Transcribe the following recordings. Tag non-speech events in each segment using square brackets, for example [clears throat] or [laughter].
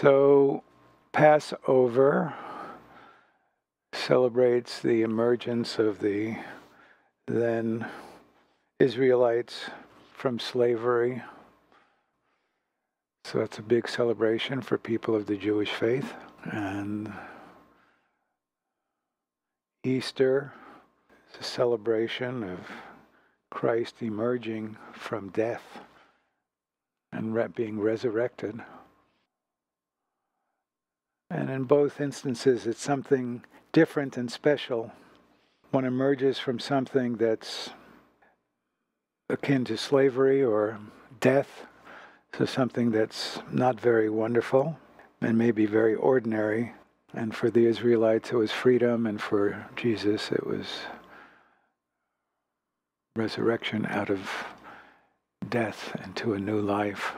So, Passover celebrates the emergence of the then Israelites from slavery. So it's a big celebration for people of the Jewish faith. And Easter is a celebration of Christ emerging from death and being resurrected. And in both instances, it's something different and special. One emerges from something that's akin to slavery or death, so something that's not very wonderful and maybe very ordinary. And for the Israelites, it was freedom, and for Jesus, it was resurrection out of death into a new life.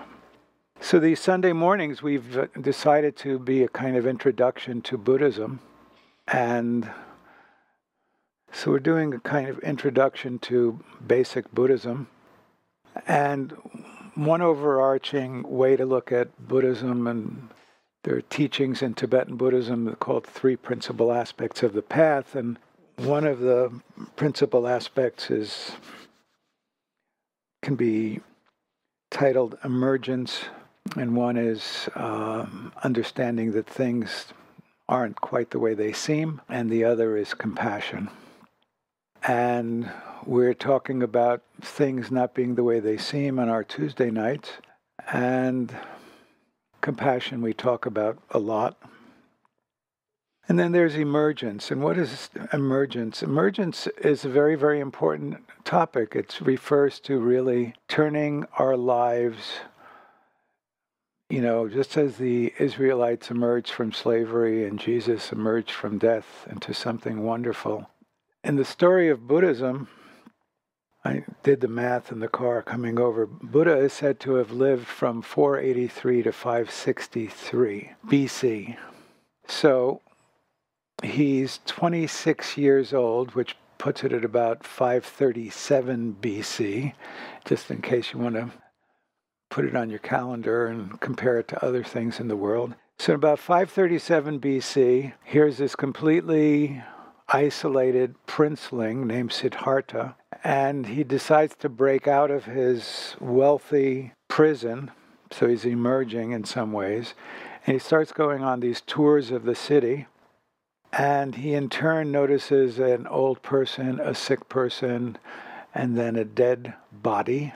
So, these Sunday mornings, we've uh, decided to be a kind of introduction to Buddhism. And so, we're doing a kind of introduction to basic Buddhism. And one overarching way to look at Buddhism and there are teachings in Tibetan Buddhism called three principal aspects of the path. And one of the principal aspects is can be titled emergence and one is um, understanding that things aren't quite the way they seem, and the other is compassion. And we're talking about things not being the way they seem on our Tuesday nights, and compassion we talk about a lot. And then there's emergence. And what is emergence? Emergence is a very, very important topic. It refers to really turning our lives you know, just as the Israelites emerged from slavery and Jesus emerged from death into something wonderful. In the story of Buddhism, I did the math in the car coming over. Buddha is said to have lived from 483 to 563 BC. So he's 26 years old, which puts it at about 537 BC, just in case you want to put it on your calendar and compare it to other things in the world. So, about 537 BC, here's this completely isolated princeling named Siddhartha, and he decides to break out of his wealthy prison. So, he's emerging in some ways, and he starts going on these tours of the city. And he in turn notices an old person, a sick person, and then a dead body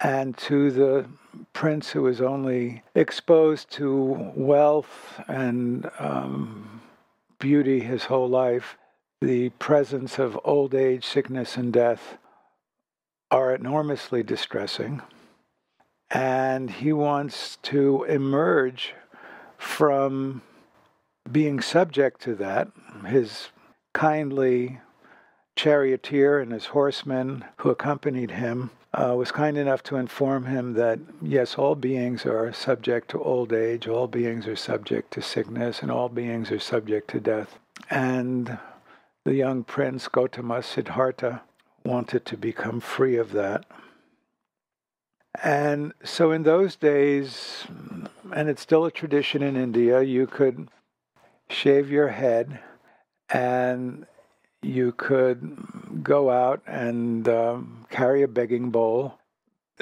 and to the prince who was only exposed to wealth and um, beauty his whole life, the presence of old age, sickness, and death are enormously distressing. And he wants to emerge from being subject to that. His kindly charioteer and his horsemen who accompanied him uh, was kind enough to inform him that yes, all beings are subject to old age, all beings are subject to sickness, and all beings are subject to death. And the young prince Gotama Siddhartha wanted to become free of that. And so in those days, and it's still a tradition in India, you could shave your head and you could go out and um, carry a begging bowl.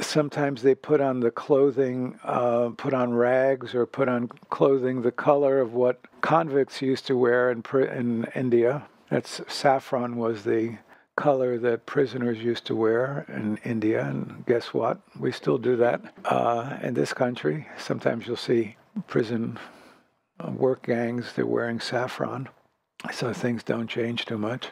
Sometimes they put on the clothing, uh, put on rags, or put on clothing the color of what convicts used to wear in, in India. That's saffron was the color that prisoners used to wear in India, and guess what? We still do that uh, in this country. Sometimes you'll see prison uh, work gangs, they're wearing saffron so things don't change too much.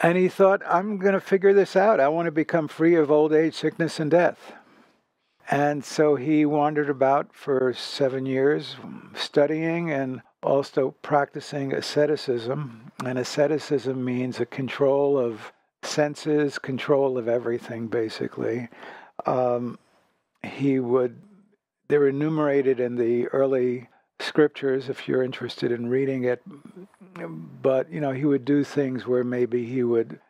And he thought, I'm going to figure this out. I want to become free of old age, sickness, and death. And so he wandered about for seven years studying and also practicing asceticism. And asceticism means a control of senses, control of everything, basically. Um, he would, they're enumerated in the early scriptures if you're interested in reading it. But, you know, he would do things where maybe he would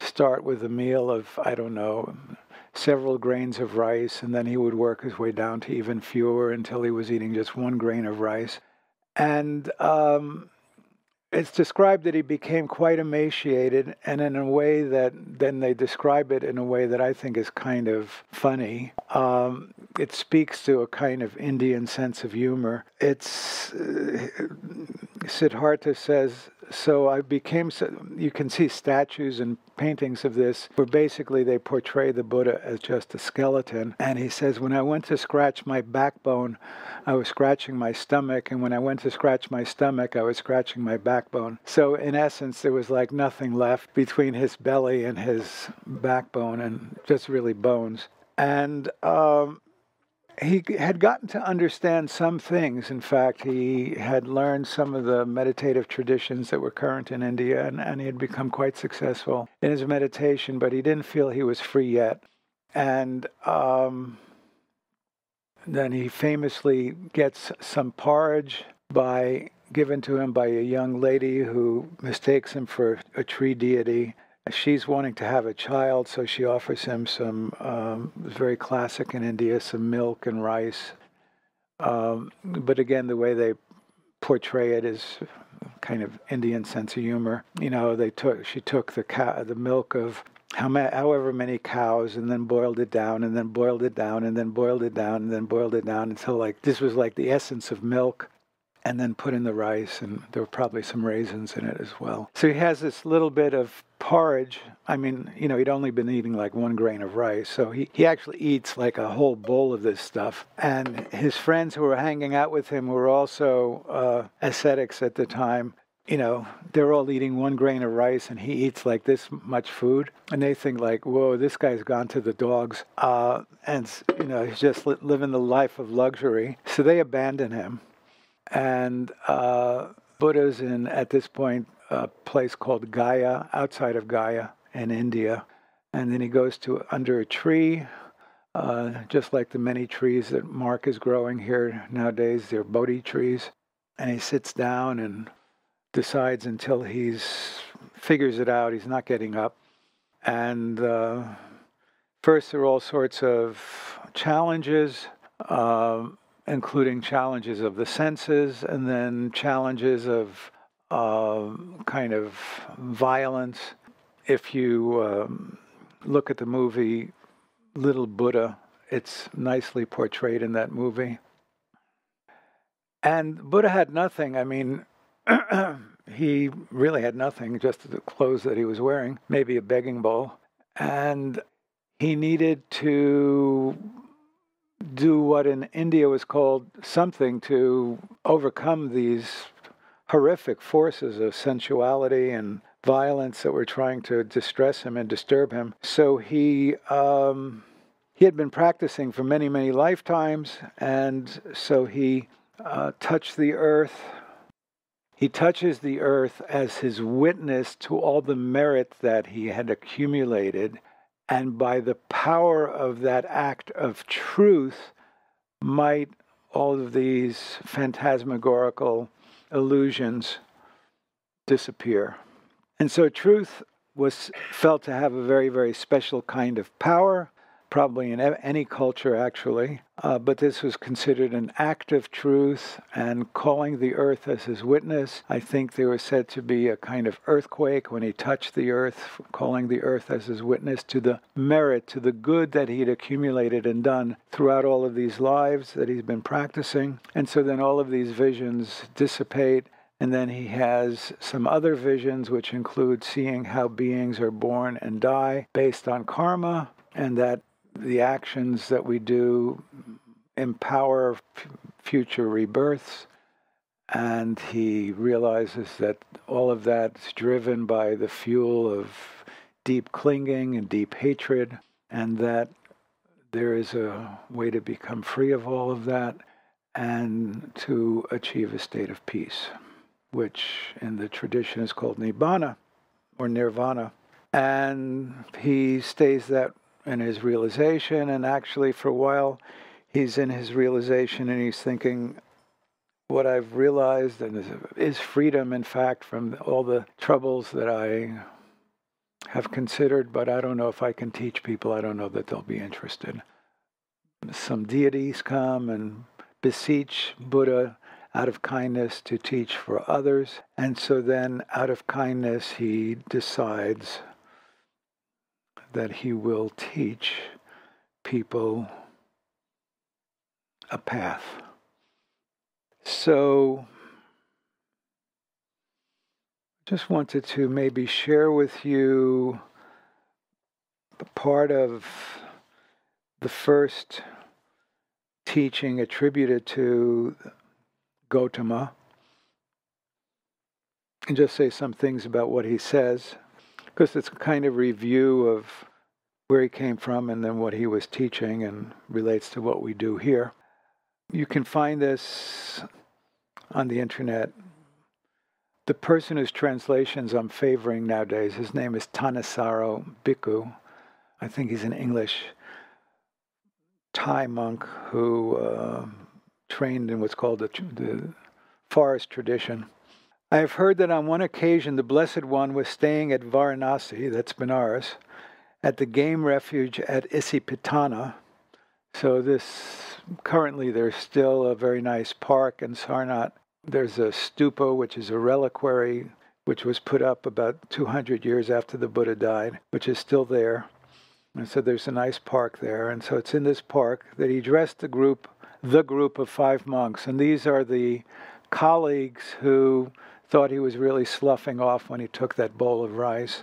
start with a meal of, I don't know, several grains of rice, and then he would work his way down to even fewer until he was eating just one grain of rice. And um, it's described that he became quite emaciated, and in a way that then they describe it in a way that I think is kind of funny. Um, it speaks to a kind of Indian sense of humor. It's uh, Siddhartha says so I became, you can see statues and paintings of this where basically they portray the Buddha as just a skeleton. And he says, when I went to scratch my backbone, I was scratching my stomach. And when I went to scratch my stomach, I was scratching my backbone. So in essence, there was like nothing left between his belly and his backbone and just really bones. And um, he had gotten to understand some things. In fact, he had learned some of the meditative traditions that were current in India, and, and he had become quite successful in his meditation, but he didn't feel he was free yet. And um, then he famously gets some porridge by given to him by a young lady who mistakes him for a tree deity she's wanting to have a child, so she offers him some, um, very classic in India, some milk and rice. Um, but again, the way they portray it is kind of Indian sense of humor. You know, they took she took the cow, the milk of how ma- however many cows, and then boiled it down, and then boiled it down, and then boiled it down, and then boiled it down until like this was like the essence of milk and then put in the rice, and there were probably some raisins in it as well. So he has this little bit of porridge. I mean, you know, he'd only been eating like one grain of rice, so he, he actually eats like a whole bowl of this stuff. And his friends who were hanging out with him were also uh, ascetics at the time. You know, they're all eating one grain of rice, and he eats like this much food, and they think like, "Whoa, this guy's gone to the dogs," uh, and you know, he's just living the life of luxury. So they abandon him and uh, Buddha's in, at this point, a place called Gaya, outside of Gaya in India. And then he goes to under a tree, uh, just like the many trees that Mark is growing here nowadays. They're Bodhi trees. And he sits down and decides until he's figures it out, he's not getting up. And uh, first, there are all sorts of challenges. Uh, including challenges of the senses and then challenges of uh, kind of violence. If you um, look at the movie Little Buddha, it's nicely portrayed in that movie. And Buddha had nothing. I mean, [clears throat] he really had nothing, just the clothes that he was wearing, maybe a begging bowl. And he needed to do what in India was called something to overcome these horrific forces of sensuality and violence that were trying to distress him and disturb him. So he um, he had been practicing for many many lifetimes, and so he uh, touched the earth. He touches the earth as his witness to all the merit that he had accumulated and by the power of that act of truth, might all of these phantasmagorical illusions disappear. And so truth was felt to have a very, very special kind of power probably in any culture actually, uh, but this was considered an act of truth and calling the earth as his witness. I think there was said to be a kind of earthquake when he touched the earth, calling the earth as his witness to the merit, to the good that he had accumulated and done throughout all of these lives that he's been practicing. And so then all of these visions dissipate. And then he has some other visions, which include seeing how beings are born and die based on karma, and that the actions that we do empower f- future rebirths. And he realizes that all of that's driven by the fuel of deep clinging and deep hatred, and that there is a way to become free of all of that and to achieve a state of peace, which in the tradition is called Nibbana or Nirvana. And he stays that in his realization. And actually, for a while, he's in his realization and he's thinking, what I've realized and is freedom, in fact, from all the troubles that I have considered, but I don't know if I can teach people. I don't know that they'll be interested. Some deities come and beseech Buddha out of kindness to teach for others. And so then, out of kindness, he decides that he will teach people a path. So, I just wanted to maybe share with you part of the first teaching attributed to Gotama and just say some things about what he says because it's kind of review of where he came from and then what he was teaching and relates to what we do here. You can find this on the internet. The person whose translations I'm favoring nowadays, his name is Thanissaro Bhikkhu. I think he's an English Thai monk who uh, trained in what's called the, the forest tradition. I have heard that on one occasion the Blessed One was staying at Varanasi, that's Benares, at the game refuge at Isipatana. So this currently there's still a very nice park in Sarnath. There's a stupa, which is a reliquary, which was put up about 200 years after the Buddha died, which is still there. And so there's a nice park there. And so it's in this park that he dressed the group, the group of five monks. And these are the colleagues who thought he was really sloughing off when he took that bowl of rice.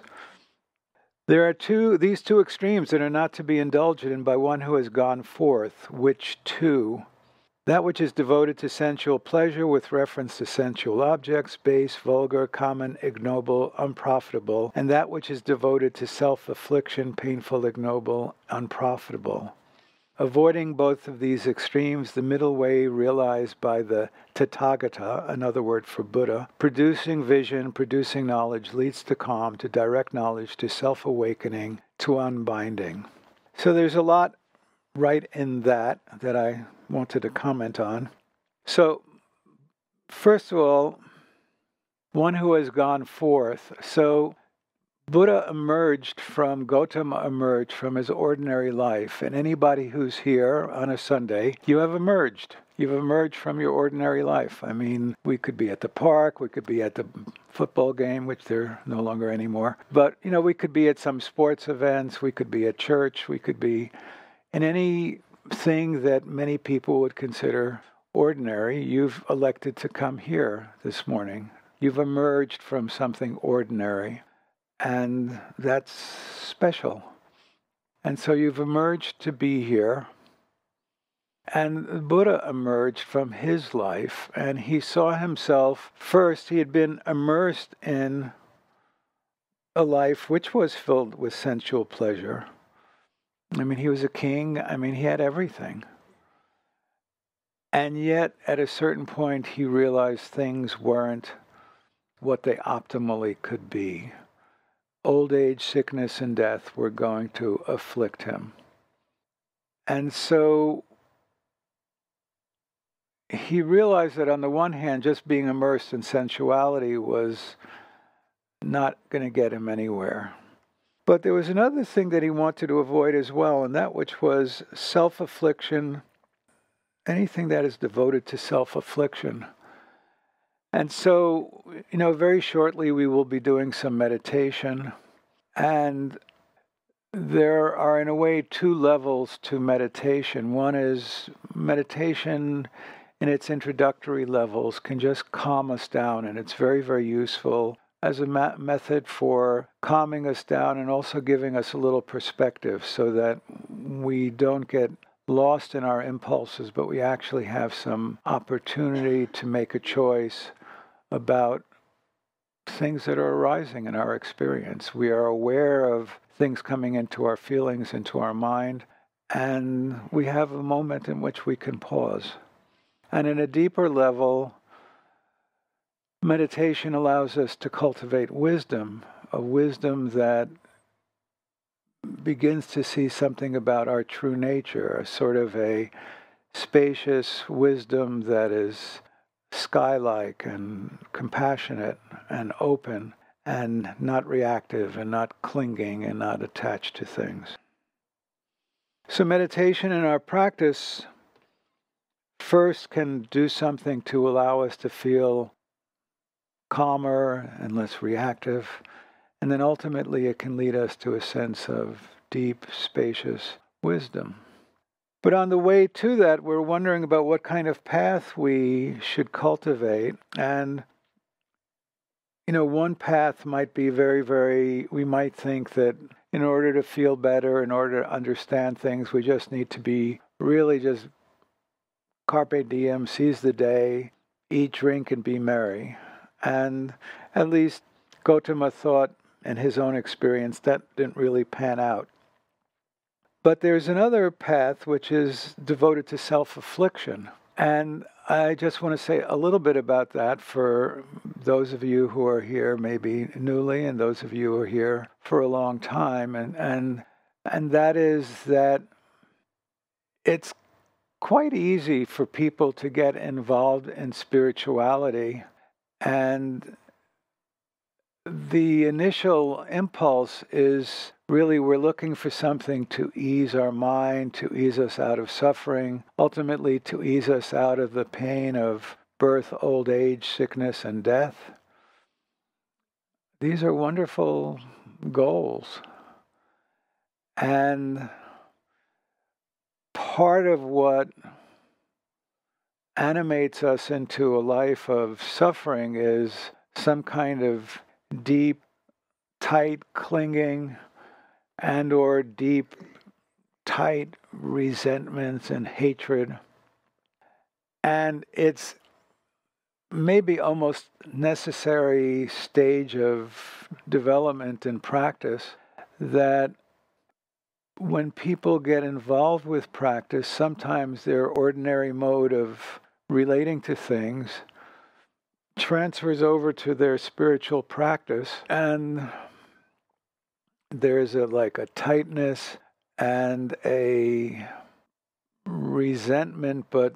There are two these two extremes that are not to be indulged in by one who has gone forth, which two that which is devoted to sensual pleasure with reference to sensual objects, base, vulgar, common, ignoble, unprofitable, and that which is devoted to self affliction, painful, ignoble, unprofitable. Avoiding both of these extremes, the middle way realized by the Tathagata, another word for Buddha, producing vision, producing knowledge, leads to calm, to direct knowledge, to self awakening, to unbinding. So there's a lot right in that that I wanted to comment on. So, first of all, one who has gone forth. So, Buddha emerged from, Gotama emerged from his ordinary life. And anybody who's here on a Sunday, you have emerged. You've emerged from your ordinary life. I mean, we could be at the park, we could be at the football game, which they're no longer anymore. But, you know, we could be at some sports events, we could be at church, we could be in anything that many people would consider ordinary. You've elected to come here this morning. You've emerged from something ordinary. And that's special. And so you've emerged to be here. And Buddha emerged from his life and he saw himself first, he had been immersed in a life which was filled with sensual pleasure. I mean, he was a king, I mean, he had everything. And yet, at a certain point, he realized things weren't what they optimally could be old age, sickness, and death were going to afflict him. And so he realized that on the one hand, just being immersed in sensuality was not going to get him anywhere. But there was another thing that he wanted to avoid as well, and that which was self affliction, anything that is devoted to self affliction. And so, you know, very shortly we will be doing some meditation. And there are, in a way, two levels to meditation. One is meditation in its introductory levels can just calm us down, and it's very, very useful as a ma- method for calming us down and also giving us a little perspective so that we don't get lost in our impulses, but we actually have some opportunity to make a choice about things that are arising in our experience. We are aware of things coming into our feelings, into our mind, and we have a moment in which we can pause. And in a deeper level, meditation allows us to cultivate wisdom, a wisdom that begins to see something about our true nature, a sort of a spacious wisdom that is sky-like and compassionate and open and not reactive and not clinging and not attached to things. So, meditation in our practice first can do something to allow us to feel calmer and less reactive. And then ultimately, it can lead us to a sense of deep, spacious wisdom. But on the way to that, we're wondering about what kind of path we should cultivate. And, you know, one path might be very, very, we might think that in order to feel better, in order to understand things, we just need to be really just carpe diem, seize the day, eat, drink, and be merry. And at least Gotama thought in his own experience that didn't really pan out. But there's another path which is devoted to self affliction. And I just want to say a little bit about that for those of you who are here maybe newly and those of you who are here for a long time. And, and, and that is that it's quite easy for people to get involved in spirituality and the initial impulse is really we're looking for something to ease our mind, to ease us out of suffering, ultimately to ease us out of the pain of birth, old age, sickness, and death. These are wonderful goals. And part of what animates us into a life of suffering is some kind of deep, tight clinging and or deep, tight resentments and hatred. And it's maybe almost necessary stage of development and practice that when people get involved with practice, sometimes their ordinary mode of relating to things transfers over to their spiritual practice and there's a like a tightness and a resentment but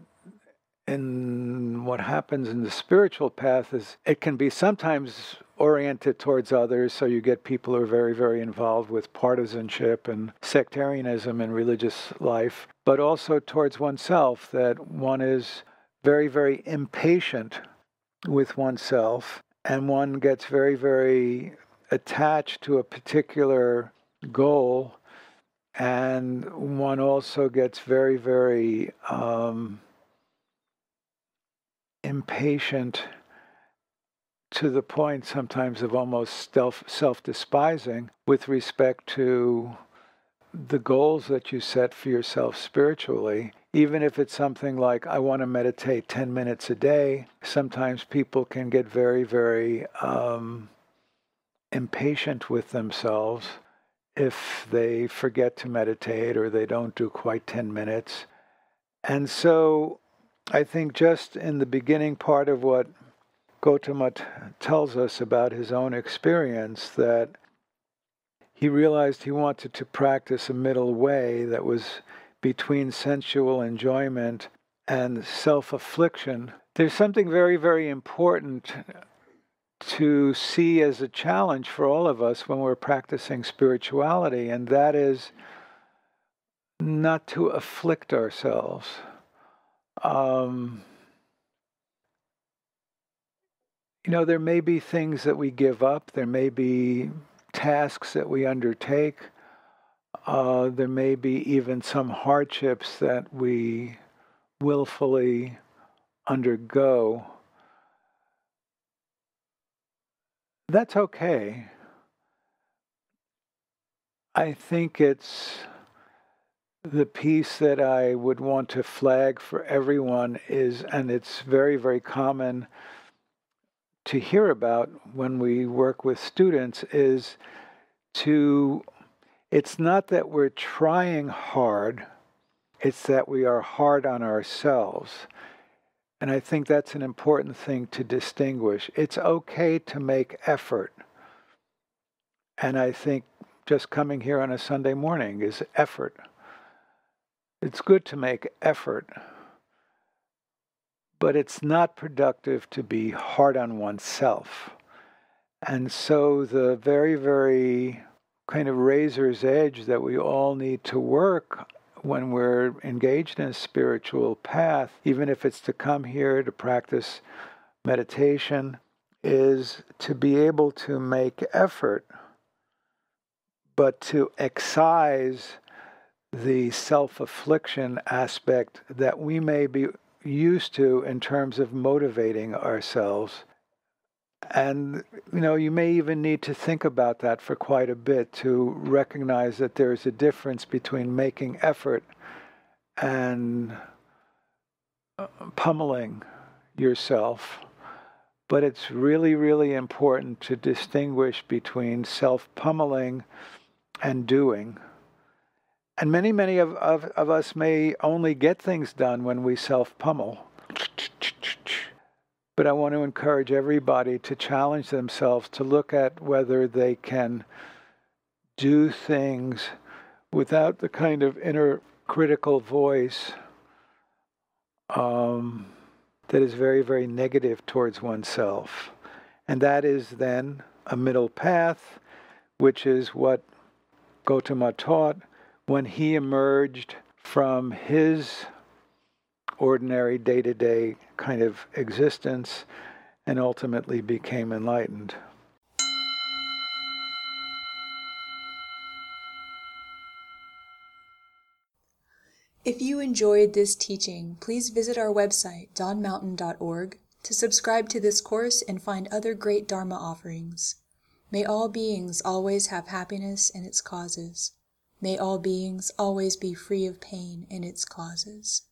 in what happens in the spiritual path is it can be sometimes oriented towards others. So you get people who are very very involved with partisanship and sectarianism in religious life but also towards oneself that one is very very impatient with oneself, and one gets very, very attached to a particular goal, and one also gets very, very um, impatient to the point sometimes of almost self despising with respect to the goals that you set for yourself spiritually. Even if it's something like, I want to meditate 10 minutes a day, sometimes people can get very, very um, impatient with themselves if they forget to meditate or they don't do quite 10 minutes. And so I think just in the beginning part of what Gotama tells us about his own experience, that he realized he wanted to practice a middle way that was between sensual enjoyment and self affliction, there's something very, very important to see as a challenge for all of us when we're practicing spirituality, and that is not to afflict ourselves. Um, you know, there may be things that we give up, there may be tasks that we undertake uh, there may be even some hardships that we willfully undergo. That's okay. I think it's the piece that I would want to flag for everyone is, and it's very, very common to hear about when we work with students, is to it's not that we're trying hard, it's that we are hard on ourselves. And I think that's an important thing to distinguish. It's okay to make effort. And I think just coming here on a Sunday morning is effort. It's good to make effort, but it's not productive to be hard on oneself. And so the very, very kind of razor's edge that we all need to work when we're engaged in a spiritual path, even if it's to come here to practice meditation, is to be able to make effort, but to excise the self affliction aspect that we may be used to in terms of motivating ourselves. And, you know, you may even need to think about that for quite a bit to recognize that there's a difference between making effort and uh, pummeling yourself. But it's really, really important to distinguish between self pummeling and doing. And many, many of, of, of us may only get things done when we self pummel. But I want to encourage everybody to challenge themselves to look at whether they can do things without the kind of inner critical voice um, that is very, very negative towards oneself. And that is then a middle path, which is what Gautama taught when he emerged from his ordinary day to day kind of existence and ultimately became enlightened. If you enjoyed this teaching, please visit our website, dawnmountain.org, to subscribe to this course and find other great Dharma offerings. May all beings always have happiness and its causes. May all beings always be free of pain and its causes.